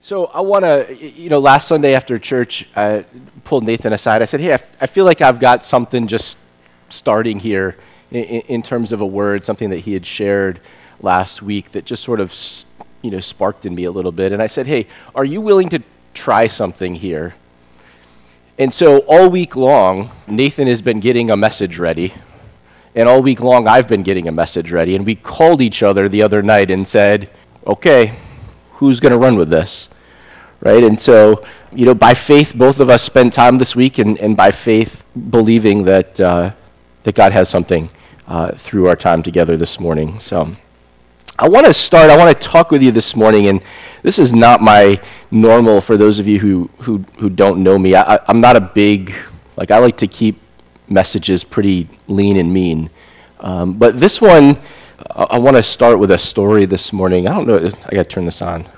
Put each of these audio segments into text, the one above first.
So I want to, you know, last Sunday after church, I pulled Nathan aside. I said, hey, I, f- I feel like I've got something just starting here in, in, terms of a word, something that he had shared last week that just sort of, you know, sparked in me a little bit. And I said, hey, are you willing to try something here? And so all week long, Nathan has been getting a message ready. And all week long, I've been getting a message ready. And we called each other the other night and said, okay, who's going to run with this? Right? And so, you know, by faith, both of us spent time this week and, and by faith believing that, uh, that God has something uh, through our time together this morning. So I want to start, I want to talk with you this morning, and this is not my normal for those of you who, who, who don't know me. I, I'm not a big, like, I like to keep messages pretty lean and mean. Um, but this one, I want to start with a story this morning. I don't know, I got to turn this on.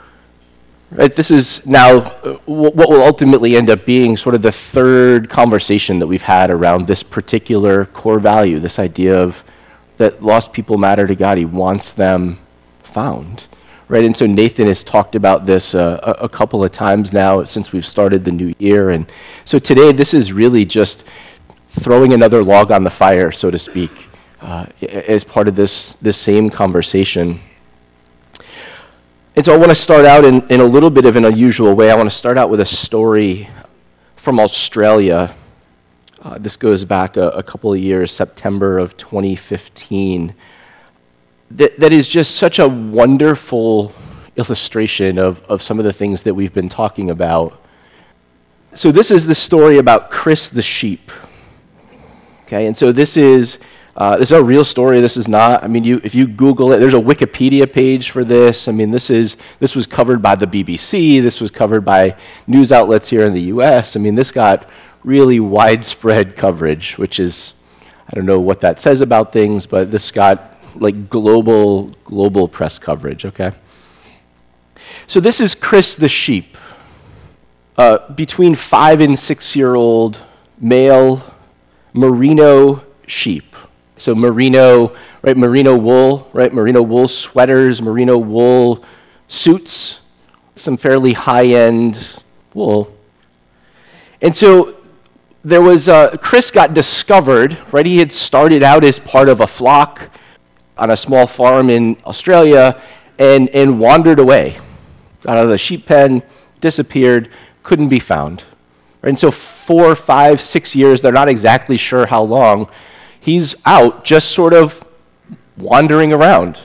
Right, this is now uh, what will ultimately end up being sort of the third conversation that we've had around this particular core value, this idea of that lost people matter to God. He wants them found. Right, and so Nathan has talked about this uh, a, a couple of times now since we've started the new year. And so today, this is really just throwing another log on the fire, so to speak uh, as part of this, this same conversation. And so I want to start out in, in a little bit of an unusual way. I want to start out with a story from Australia. Uh, this goes back a, a, couple of years, September of 2015. That, that is just such a wonderful illustration of, of some of the things that we've been talking about. So, this is the story about Chris the sheep. Okay, and so this is uh, this is a real story. This is not. I mean, you, if you Google it, there's a Wikipedia page for this. I mean, this is this was covered by the BBC. This was covered by news outlets here in the U.S. I mean, this got really widespread coverage, which is I don't know what that says about things, but this got like global global press coverage. Okay. So this is Chris the sheep, uh, between five and six year old male merino sheep. So merino, right? Merino wool, right? Merino wool sweaters, merino wool suits, some fairly high-end wool. And so there was uh, Chris got discovered, right? He had started out as part of a flock on a small farm in Australia and, and wandered away. Got out of the sheep pen, disappeared, couldn't be found. And so, four, five, six years, they're not exactly sure how long, he's out just sort of wandering around,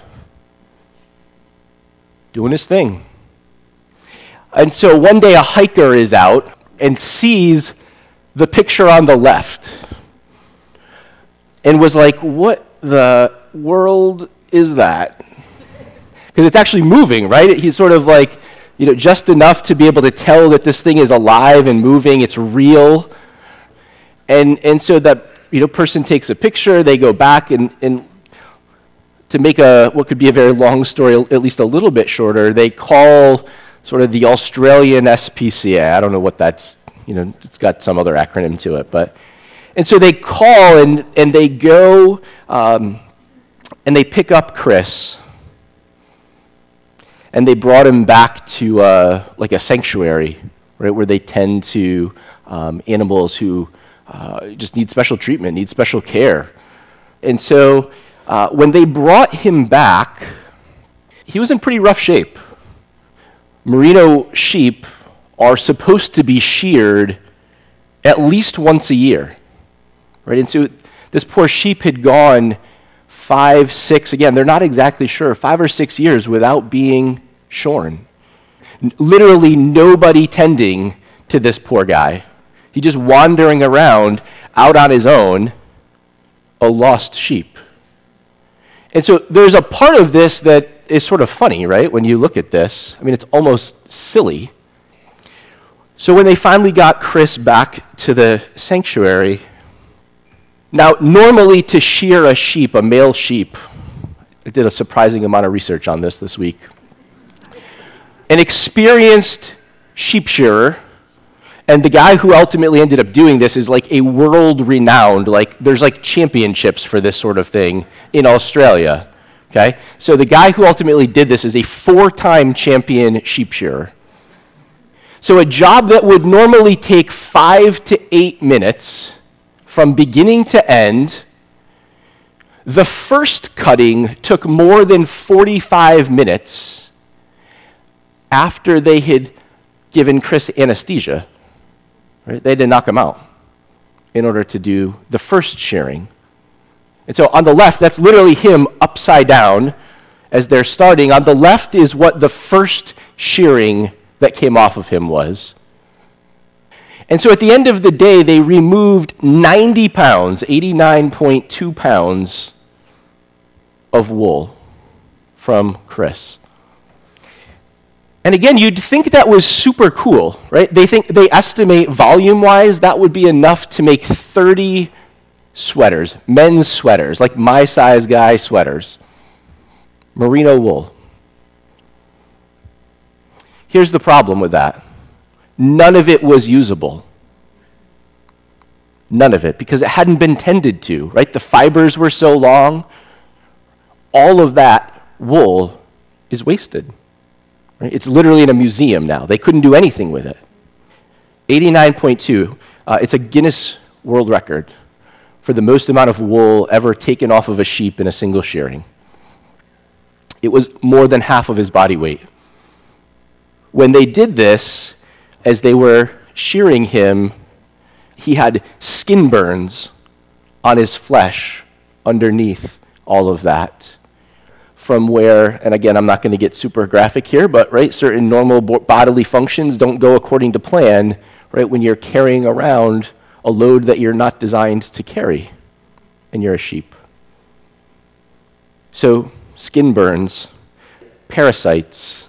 doing his thing. And so one day a hiker is out and sees the picture on the left and was like, What the world is that? Because it's actually moving, right? He's sort of like, you know, just enough to be able to tell that this thing is alive and moving, it's real. And, and so that you know, person takes a picture, they go back and, and to make a what could be a very long story at least a little bit shorter, they call sort of the Australian SPCA. I don't know what that's, you know, it's got some other acronym to it, but and so they call and and they go um, and they pick up Chris and they brought him back to uh, like a sanctuary, right, where they tend to um, animals who uh, just need special treatment, need special care. And so uh, when they brought him back, he was in pretty rough shape. Merino sheep are supposed to be sheared at least once a year. Right? And so this poor sheep had gone five, six, again, they're not exactly sure, five or six years without being shorn. Literally nobody tending to this poor guy. He's just wandering around out on his own, a lost sheep. And so there's a part of this that is sort of funny, right? When you look at this, I mean, it's almost silly. So when they finally got Chris back to the sanctuary, now, normally to shear a sheep, a male sheep, I did a surprising amount of research on this this week. An experienced sheep shearer and the guy who ultimately ended up doing this is like a world renowned, like there's like championships for this sort of thing in Australia. Okay? So the guy who ultimately did this is a four time champion sheep shearer. So, a job that would normally take five to eight minutes from beginning to end, the first cutting took more than 45 minutes after they had given Chris anesthesia. Right? They had to knock him out in order to do the first shearing. And so on the left, that's literally him upside down as they're starting. On the left is what the first shearing that came off of him was. And so at the end of the day, they removed 90 pounds, 89.2 pounds of wool from Chris. And again, you'd think that was super cool, right? They think they estimate volume wise that would be enough to make 30 sweaters, men's sweaters, like my size guy sweaters, merino wool. Here's the problem with that none of it was usable. None of it, because it hadn't been tended to, right? The fibers were so long. All of that wool is wasted. It's literally in a museum now. They couldn't do anything with it. 89.2, uh, it's a Guinness World Record for the most amount of wool ever taken off of a sheep in a single shearing. It was more than half of his body weight. When they did this, as they were shearing him, he had skin burns on his flesh underneath all of that. From where, and again, I'm not going to get super graphic here, but right, certain normal bodily functions don't go according to plan, right, when you're carrying around a load that you're not designed to carry, and you're a sheep. So, skin burns, parasites.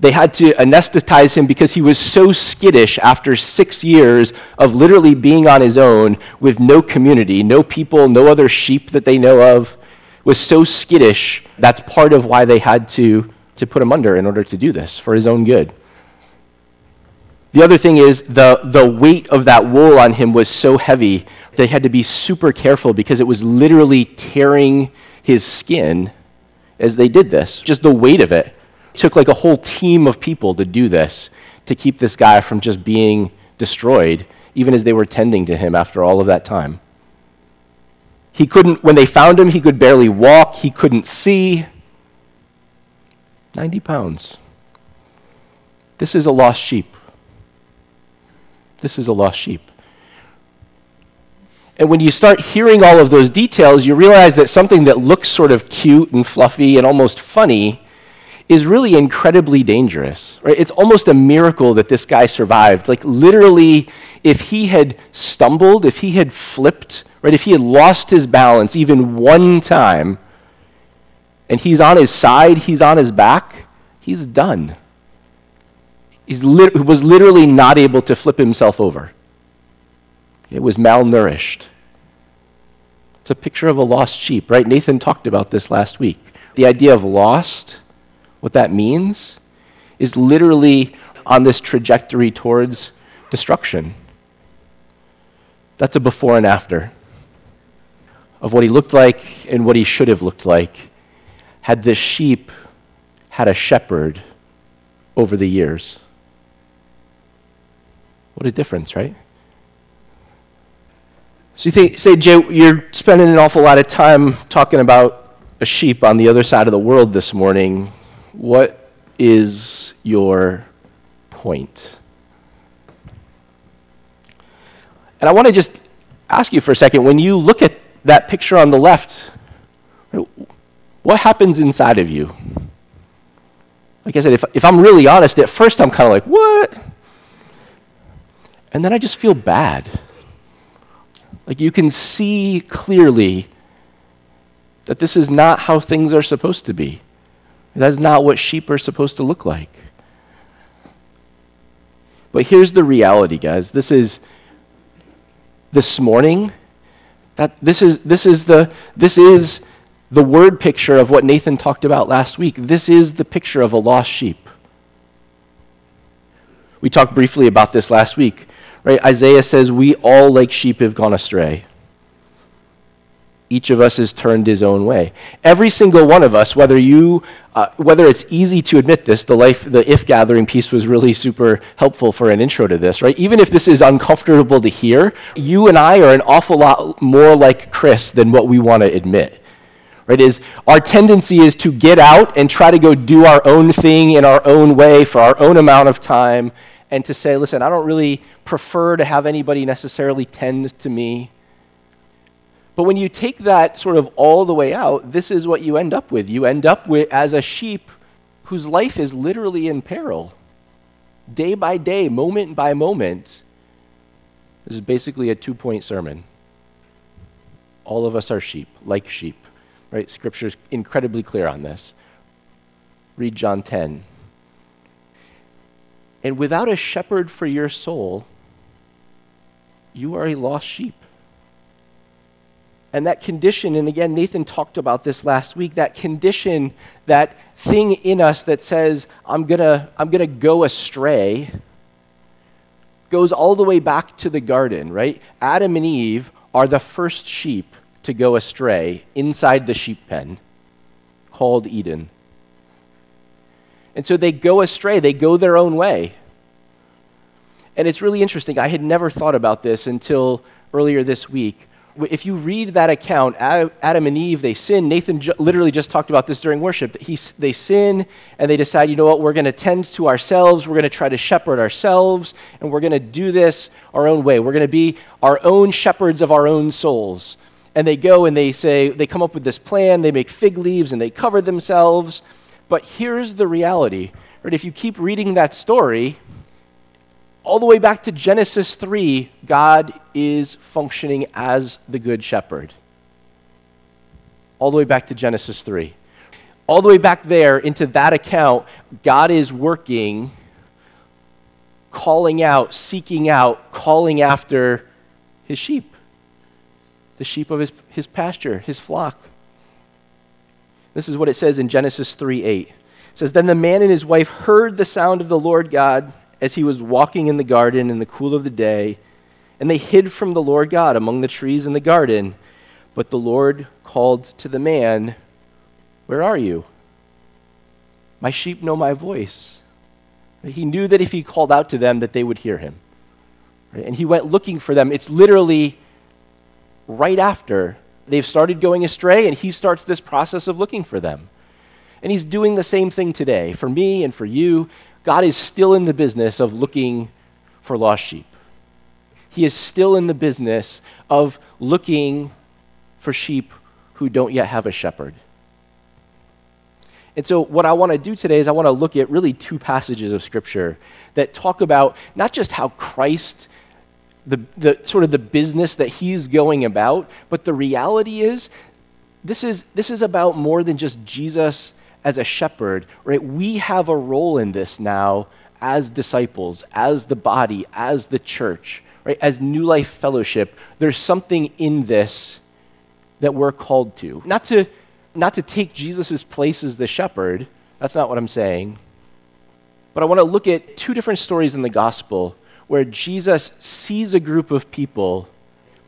They had to anesthetize him because he was so skittish after six years of literally being on his own with no community, no people, no other sheep that they know of, was so skittish. That's part of why they had to, to put him under in order to do this for his own good. The other thing is the, the weight of that wool on him was so heavy, they had to be super careful because it was literally tearing his skin as they did this. Just the weight of it. it took like a whole team of people to do this, to keep this guy from just being destroyed, even as they were tending to him after all of that time. He couldn't, when they found him, he could barely walk, he couldn't see. 90 pounds. This is a lost sheep. This is a lost sheep. And when you start hearing all of those details, you realize that something that looks sort of cute and fluffy and almost funny is really incredibly dangerous. Right? It's almost a miracle that this guy survived. Like literally, if he had stumbled, if he had flipped, right, if he had lost his balance even one time, and he's on his side, he's on his back, he's done he lit- was literally not able to flip himself over. It was malnourished. It's a picture of a lost sheep, right? Nathan talked about this last week. The idea of lost, what that means, is literally on this trajectory towards destruction. That's a before and after of what he looked like and what he should have looked like had this sheep had a shepherd over the years. What a difference, right? So you think, say, Jay, you're spending an awful lot of time talking about a sheep on the other side of the world this morning. What is your point? And I want to just ask you for a second when you look at that picture on the left, what happens inside of you? Like I said, if, if I'm really honest, at first I'm kind of like, what? And then I just feel bad. Like you can see clearly that this is not how things are supposed to be. That is not what sheep are supposed to look like. But here's the reality, guys. This is this morning. That this is this is the this is the word picture of what Nathan talked about last week. This is the picture of a lost sheep. We talked briefly about this last week. Right? Isaiah says, We all like sheep have gone astray. Each of us has turned his own way. Every single one of us, whether you, uh, whether it's easy to admit this, the life, the if gathering piece was really super helpful for an intro to this, right? Even if this is uncomfortable to hear, you and I are an awful lot more like Chris than what we want to admit. Right, is our tendency is to get out and try to go do our own thing in our own way for our own amount of time and to say, listen, I don't really prefer to have anybody necessarily tend to me. But when you take that sort of all the way out, this is what you end up with. You end up with as a sheep whose life is literally in peril. Day by day, moment by moment. This is basically a two point sermon. All of us are sheep, like sheep. Right? Scripture's incredibly clear on this. Read John 10. And without a shepherd for your soul, you are a lost sheep. And that condition, and again, Nathan talked about this last week, that condition, that thing in us that says, I'm going to I'm going to go astray, goes all the way back to the garden, right? Adam and Eve are the first sheep to go astray inside the sheep pen called Eden. And so they go astray, they go their own way. And it's really interesting. I had never thought about this until earlier this week if you read that account, Adam and Eve, they sin. Nathan literally just talked about this during worship. He, they sin and they decide, you know what, we're going to tend to ourselves. We're going to try to shepherd ourselves, and we're going to do this our own way. We're going to be our own shepherds of our own souls. And they go and they say, they come up with this plan. They make fig leaves and they cover themselves. But here's the reality. Right? If you keep reading that story, all the way back to Genesis 3, God is functioning as the Good Shepherd. All the way back to Genesis 3. All the way back there into that account, God is working, calling out, seeking out, calling after his sheep, the sheep of his, his pasture, his flock. This is what it says in Genesis 3 8. It says, Then the man and his wife heard the sound of the Lord God as he was walking in the garden in the cool of the day, and they hid from the Lord God among the trees in the garden. But the Lord called to the man, Where are you? My sheep know my voice. He knew that if he called out to them, that they would hear him. And he went looking for them. It's literally right after they've started going astray, and he starts this process of looking for them. And he's doing the same thing today for me and for you. God is still in the business of looking for lost sheep. He is still in the business of looking for sheep who don't yet have a shepherd. And so, what I want to do today is I want to look at really two passages of Scripture that talk about not just how Christ, the, the sort of the business that he's going about, but the reality is this is, this is about more than just Jesus as a shepherd, right, we have a role in this now as disciples, as the body, as the church, right, as New Life Fellowship. There's something in this that we're called to. Not to, not to take Jesus' place as the shepherd, that's not what I'm saying. But I want to look at two different stories in the gospel where Jesus sees a group of people,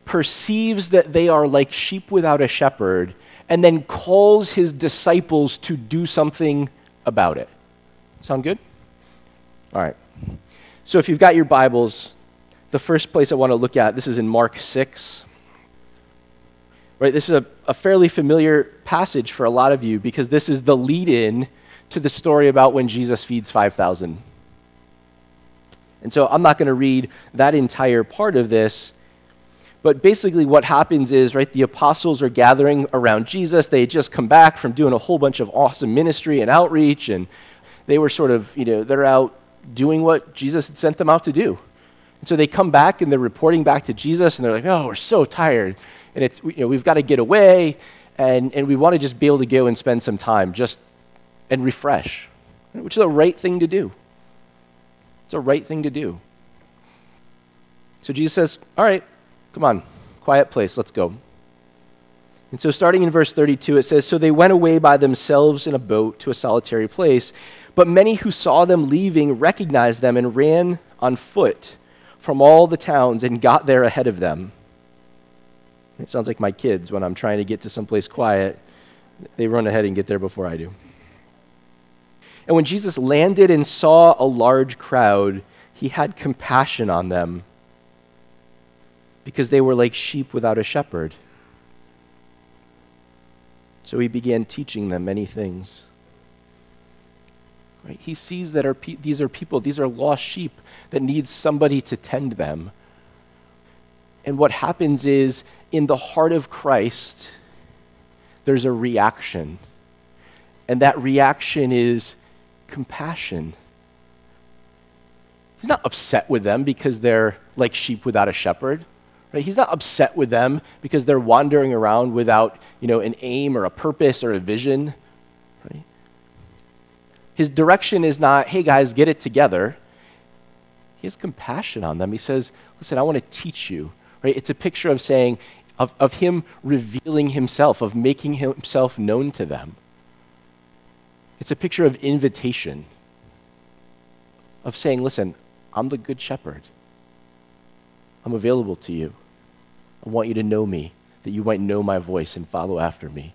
perceives that they are like sheep without a shepherd, and then calls his disciples to do something about it. Sound good? All right. So if you've got your Bibles, the first place I want to look at, this is in Mark 6. Right, this is a, a fairly familiar passage for a lot of you because this is the lead in to the story about when Jesus feeds 5,000. And so I'm not going to read that entire part of this, but basically, what happens is, right, the apostles are gathering around Jesus. They just come back from doing a whole bunch of awesome ministry and outreach, and they were sort of, you know, they're out doing what Jesus had sent them out to do. And so they come back and they're reporting back to Jesus, and they're like, oh, we're so tired. And it's, you know, we've got to get away, and, and we want to just be able to go and spend some time just and refresh, which is a right thing to do. It's a right thing to do. So Jesus says, all right, Come on, quiet place, let's go. And so, starting in verse 32, it says So they went away by themselves in a boat to a solitary place. But many who saw them leaving recognized them and ran on foot from all the towns and got there ahead of them. It sounds like my kids when I'm trying to get to someplace quiet, they run ahead and get there before I do. And when Jesus landed and saw a large crowd, he had compassion on them because they were like sheep without a shepherd. So he began teaching them many things. Right? He sees that pe- these are people, these are lost sheep that need somebody to tend them. And what happens is, in the heart of Christ, there's a reaction. And that reaction is compassion. He's not upset with them because they're like sheep without a shepherd. Right? He's not upset with them because they're wandering around without you know, an aim or a purpose or a vision. Right? His direction is not, hey guys, get it together. He has compassion on them. He says, listen, I want to teach you. Right? It's a picture of saying, of, of him revealing himself, of making himself known to them. It's a picture of invitation, of saying, listen, I'm the good shepherd. I'm available to you. I want you to know me, that you might know my voice and follow after me,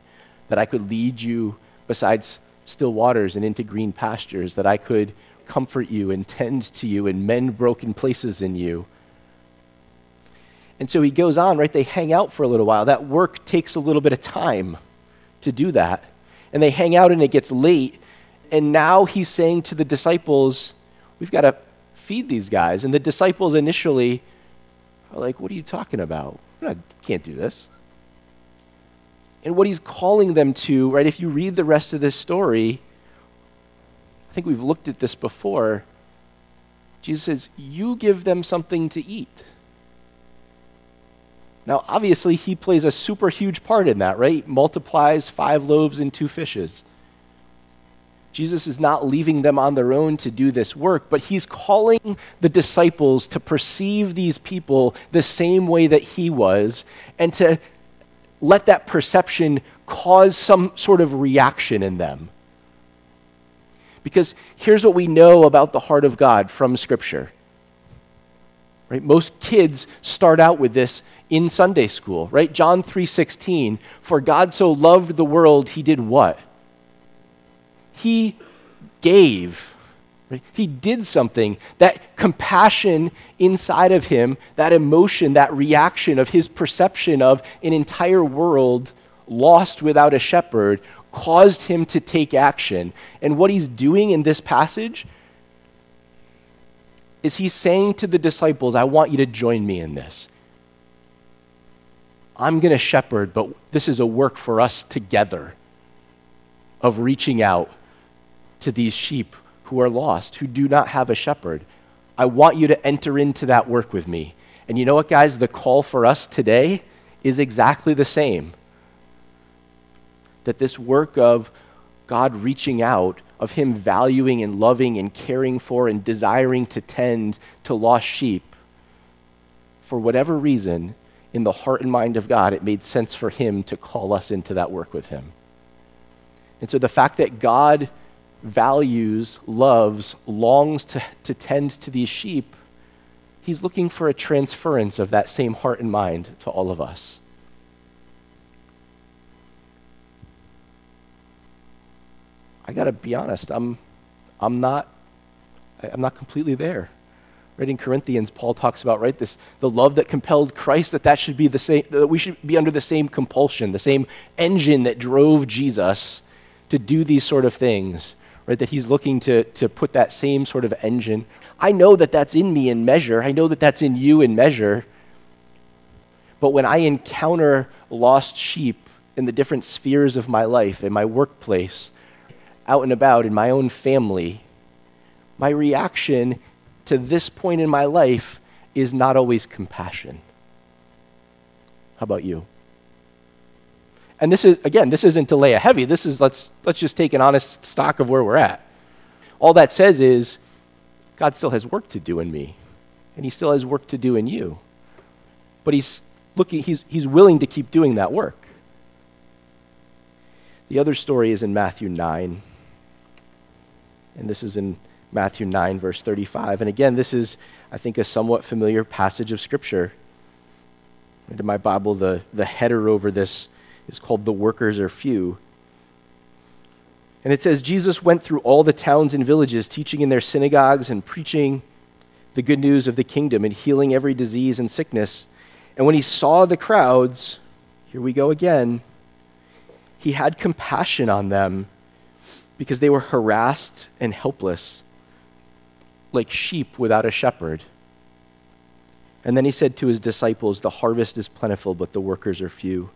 that I could lead you besides still waters and into green pastures, that I could comfort you and tend to you and mend broken places in you. And so he goes on, right? They hang out for a little while. That work takes a little bit of time to do that. And they hang out and it gets late. And now he's saying to the disciples, We've got to feed these guys. And the disciples initially are like, What are you talking about? I can't do this. And what he's calling them to, right, if you read the rest of this story, I think we've looked at this before. Jesus says, You give them something to eat. Now, obviously, he plays a super huge part in that, right? Multiplies five loaves and two fishes. Jesus is not leaving them on their own to do this work, but he's calling the disciples to perceive these people the same way that he was and to let that perception cause some sort of reaction in them. Because here's what we know about the heart of God from Scripture. Right? Most kids start out with this in Sunday school, right? John 3:16, for God so loved the world, he did what? He gave. Right? He did something. That compassion inside of him, that emotion, that reaction of his perception of an entire world lost without a shepherd caused him to take action. And what he's doing in this passage is he's saying to the disciples, I want you to join me in this. I'm going to shepherd, but this is a work for us together of reaching out to these sheep who are lost, who do not have a shepherd. I want you to enter into that work with me. And you know what, guys? The call for us today is exactly the same. That this work of God reaching out, of Him valuing and loving and caring for and desiring to tend to lost sheep, for whatever reason, in the heart and mind of God, it made sense for Him to call us into that work with Him. And so the fact that God values, loves, longs to, to tend to these sheep, He's looking for a transference of that same heart and mind to all of us. I got to be honest, I'm, I'm, not, I'm not completely there. Right in Corinthians, Paul talks about right this the love that compelled Christ that that should be the same that we should be under the same compulsion, the same engine that drove Jesus to do these sort of things. Right, that he's looking to, to put that same sort of engine. I know that that's in me in measure. I know that that's in you in measure. But when I encounter lost sheep in the different spheres of my life, in my workplace, out and about, in my own family, my reaction to this point in my life is not always compassion. How about you? And this is, again, this isn't to lay a heavy. This is, let's, let's just take an honest stock of where we're at. All that says is, God still has work to do in me, and He still has work to do in you. But He's looking, He's, he's willing to keep doing that work. The other story is in Matthew 9. And this is in Matthew 9, verse 35. And again, this is, I think, a somewhat familiar passage of Scripture. In my Bible, the, the header over this is called The Workers Are Few. And it says, Jesus went through all the towns and villages, teaching in their synagogues and preaching the good news of the kingdom and healing every disease and sickness. And when he saw the crowds, here we go again, he had compassion on them because they were harassed and helpless, like sheep without a shepherd. And then he said to his disciples, The harvest is plentiful, but the workers are few.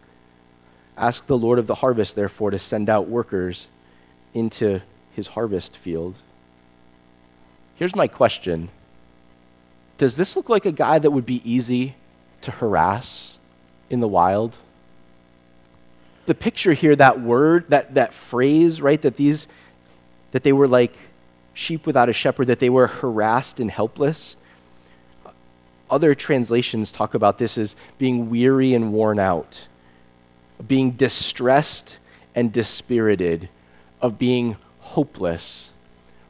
Ask the Lord of the harvest, therefore, to send out workers into his harvest field. Here's my question Does this look like a guy that would be easy to harass in the wild? The picture here, that word, that, that phrase, right, that these, that they were like sheep without a shepherd, that they were harassed and helpless. Other translations talk about this as being weary and worn out, being distressed and dispirited, of being hopeless.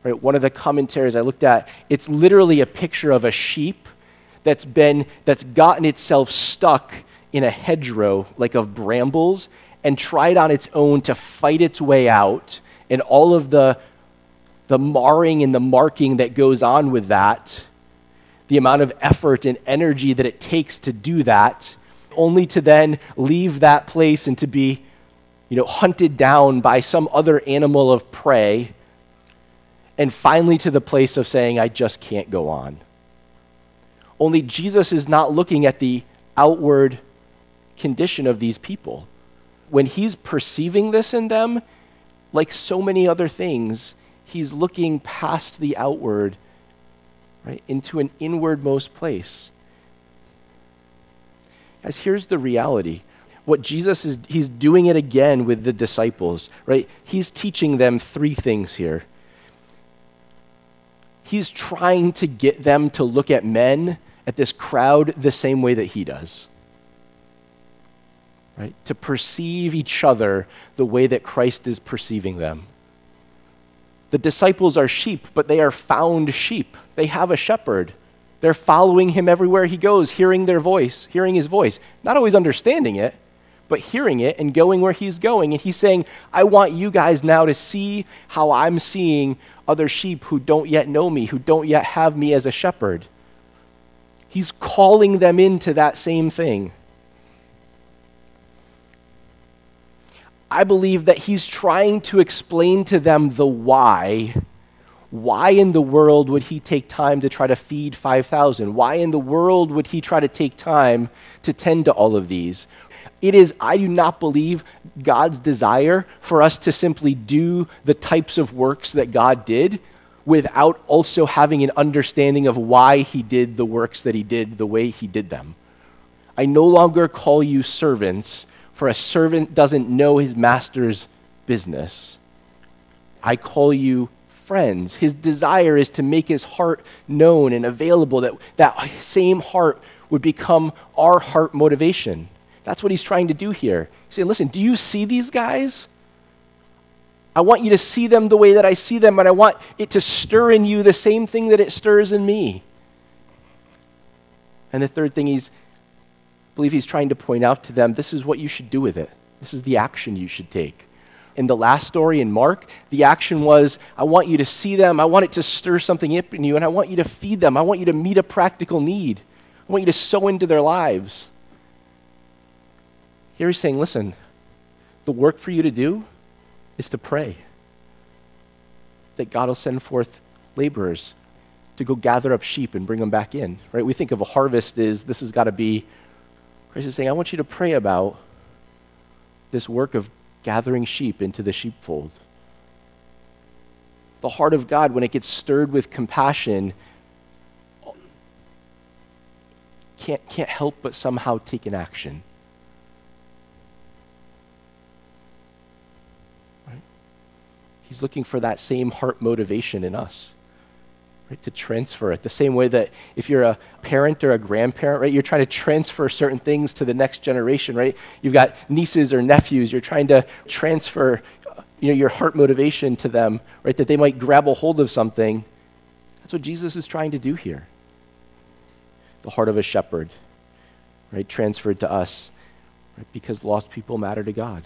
Right? One of the commentaries I looked at, it's literally a picture of a sheep that's been that's gotten itself stuck in a hedgerow like of brambles and tried on its own to fight its way out and all of the the marring and the marking that goes on with that the amount of effort and energy that it takes to do that only to then leave that place and to be you know, hunted down by some other animal of prey, and finally to the place of saying, I just can't go on. Only Jesus is not looking at the outward condition of these people. When he's perceiving this in them, like so many other things, he's looking past the outward, right, into an inwardmost place. As here's the reality what Jesus is, he's doing it again with the disciples, right? He's teaching them three things here. He's trying to get them to look at men, at this crowd, the same way that he does. Right? To perceive each other the way that Christ is perceiving them. The disciples are sheep, but they are found sheep. They have a shepherd. They're following him everywhere he goes, hearing their voice, hearing his voice, not always understanding it, but hearing it and going where he's going. And he's saying, I want you guys now to see how I'm seeing other sheep who don't yet know me, who don't yet have me as a shepherd. He's calling them into that same thing. I believe that he's trying to explain to them the why. Why in the world would he take time to try to feed 5,000? Why in the world would he try to take time to tend to all of these? It is, I do not believe, God's desire for us to simply do the types of works that God did without also having an understanding of why he did the works that he did the way he did them. I no longer call you servants, for a servant doesn't know his master's business. I call you friends. His desire is to make his heart known and available, that that same heart would become our heart motivation. That's what he's trying to do here. He's saying, listen, do you see these guys? I want you to see them the way that I see them, and I want it to stir in you the same thing that it stirs in me. And the third thing he's I believe he's trying to point out to them this is what you should do with it. This is the action you should take. In the last story in Mark, the action was I want you to see them, I want it to stir something up in you, and I want you to feed them. I want you to meet a practical need. I want you to sow into their lives. Here he's saying, listen, the work for you to do is to pray that God will send forth laborers to go gather up sheep and bring them back in. Right? We think of a harvest as this has got to be. Christ is saying, I want you to pray about this work of gathering sheep into the sheepfold. The heart of God, when it gets stirred with compassion, can't, can't help but somehow take an action. Right? He's looking for that same heart motivation in us. Right, to transfer it. The same way that if you're a parent or a grandparent, right, you're trying to transfer certain things to the next generation, right? You've got nieces or nephews, you're trying to transfer you know, your heart motivation to them, right, that they might grab a hold of something. That's what Jesus is trying to do here. The heart of a shepherd. right, transferred to us, right, because lost people matter to God.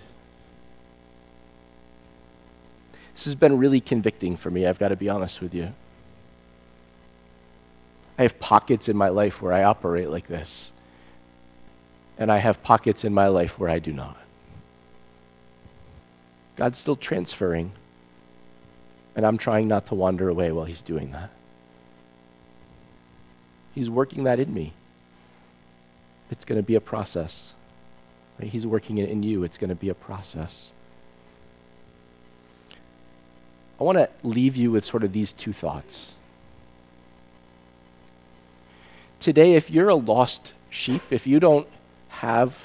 This has been really convicting for me, I've got to be honest with you. I have pockets in my life where I operate like this, and I have pockets in my life where I do not. God's still transferring, and I'm trying not to wander away while He's doing that. He's working that in me. It's going to be a process. He's working it in you. It's going to be a process. I want to leave you with sort of these two thoughts. Today, if you're a lost sheep, if you don't have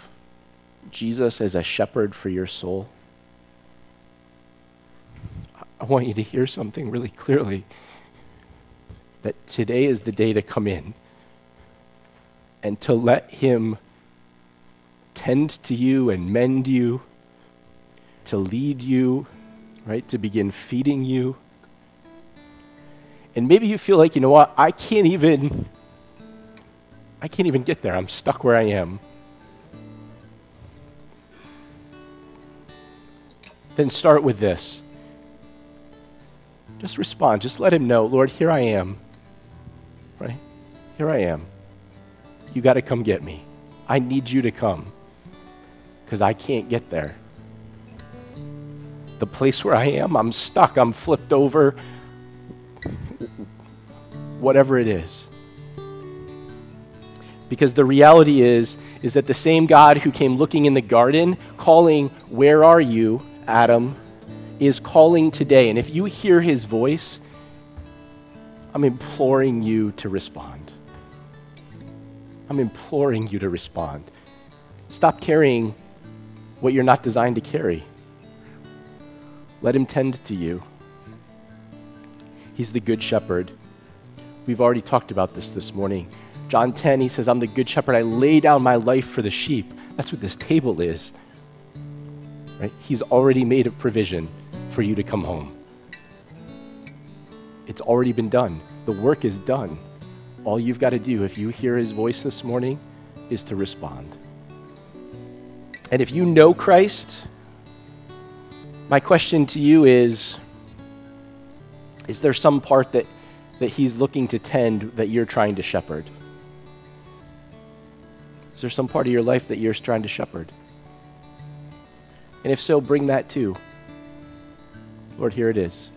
Jesus as a shepherd for your soul, I want you to hear something really clearly that today is the day to come in and to let Him tend to you and mend you, to lead you, right? To begin feeding you. And maybe you feel like, you know what, I can't even I can't even get there. I'm stuck where I am. Then start with this. Just respond. Just let him know, Lord, here I am. Right? Here I am. You got to come get me. I need you to come because I can't get there. The place where I am, I'm stuck, I'm flipped over, whatever it is. Because the reality is, is that the same God who came looking in the garden, calling, Where are you, Adam, is calling today. And if you hear his voice, I'm imploring you to respond. I'm imploring you to respond. Stop carrying what you're not designed to carry. Let him tend to you. He's the good shepherd. We've already talked about this this morning. John 10, he says, I'm the good shepherd. I lay down my life for the sheep. That's what this table is. Right? He's already made a provision for you to come home. It's already been done. The work is done. All you've got to do, if you hear his voice this morning, is to respond. And if you know Christ, my question to you is Is there some part that, that he's looking to tend that you're trying to shepherd? Is there some part of your life that you're trying to shepherd? And if so, bring that too. Lord, here it is.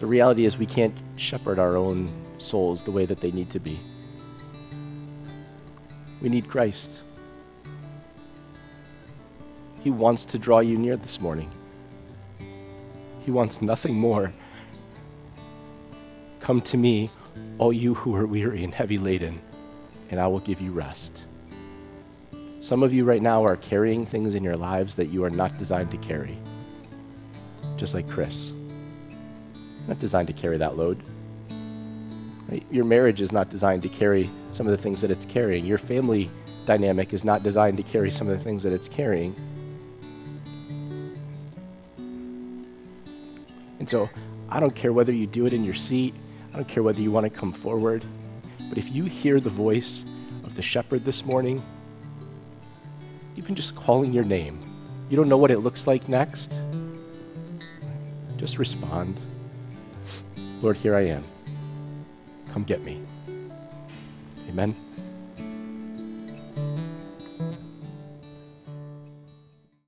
The reality is, we can't shepherd our own souls the way that they need to be. We need Christ. He wants to draw you near this morning. He wants nothing more. Come to me, all you who are weary and heavy laden, and I will give you rest. Some of you right now are carrying things in your lives that you are not designed to carry, just like Chris. Not designed to carry that load. Your marriage is not designed to carry some of the things that it's carrying. Your family dynamic is not designed to carry some of the things that it's carrying. And so I don't care whether you do it in your seat, I don't care whether you want to come forward, but if you hear the voice of the shepherd this morning, even just calling your name, you don't know what it looks like next, just respond. Lord, here I am. Come get me. Amen.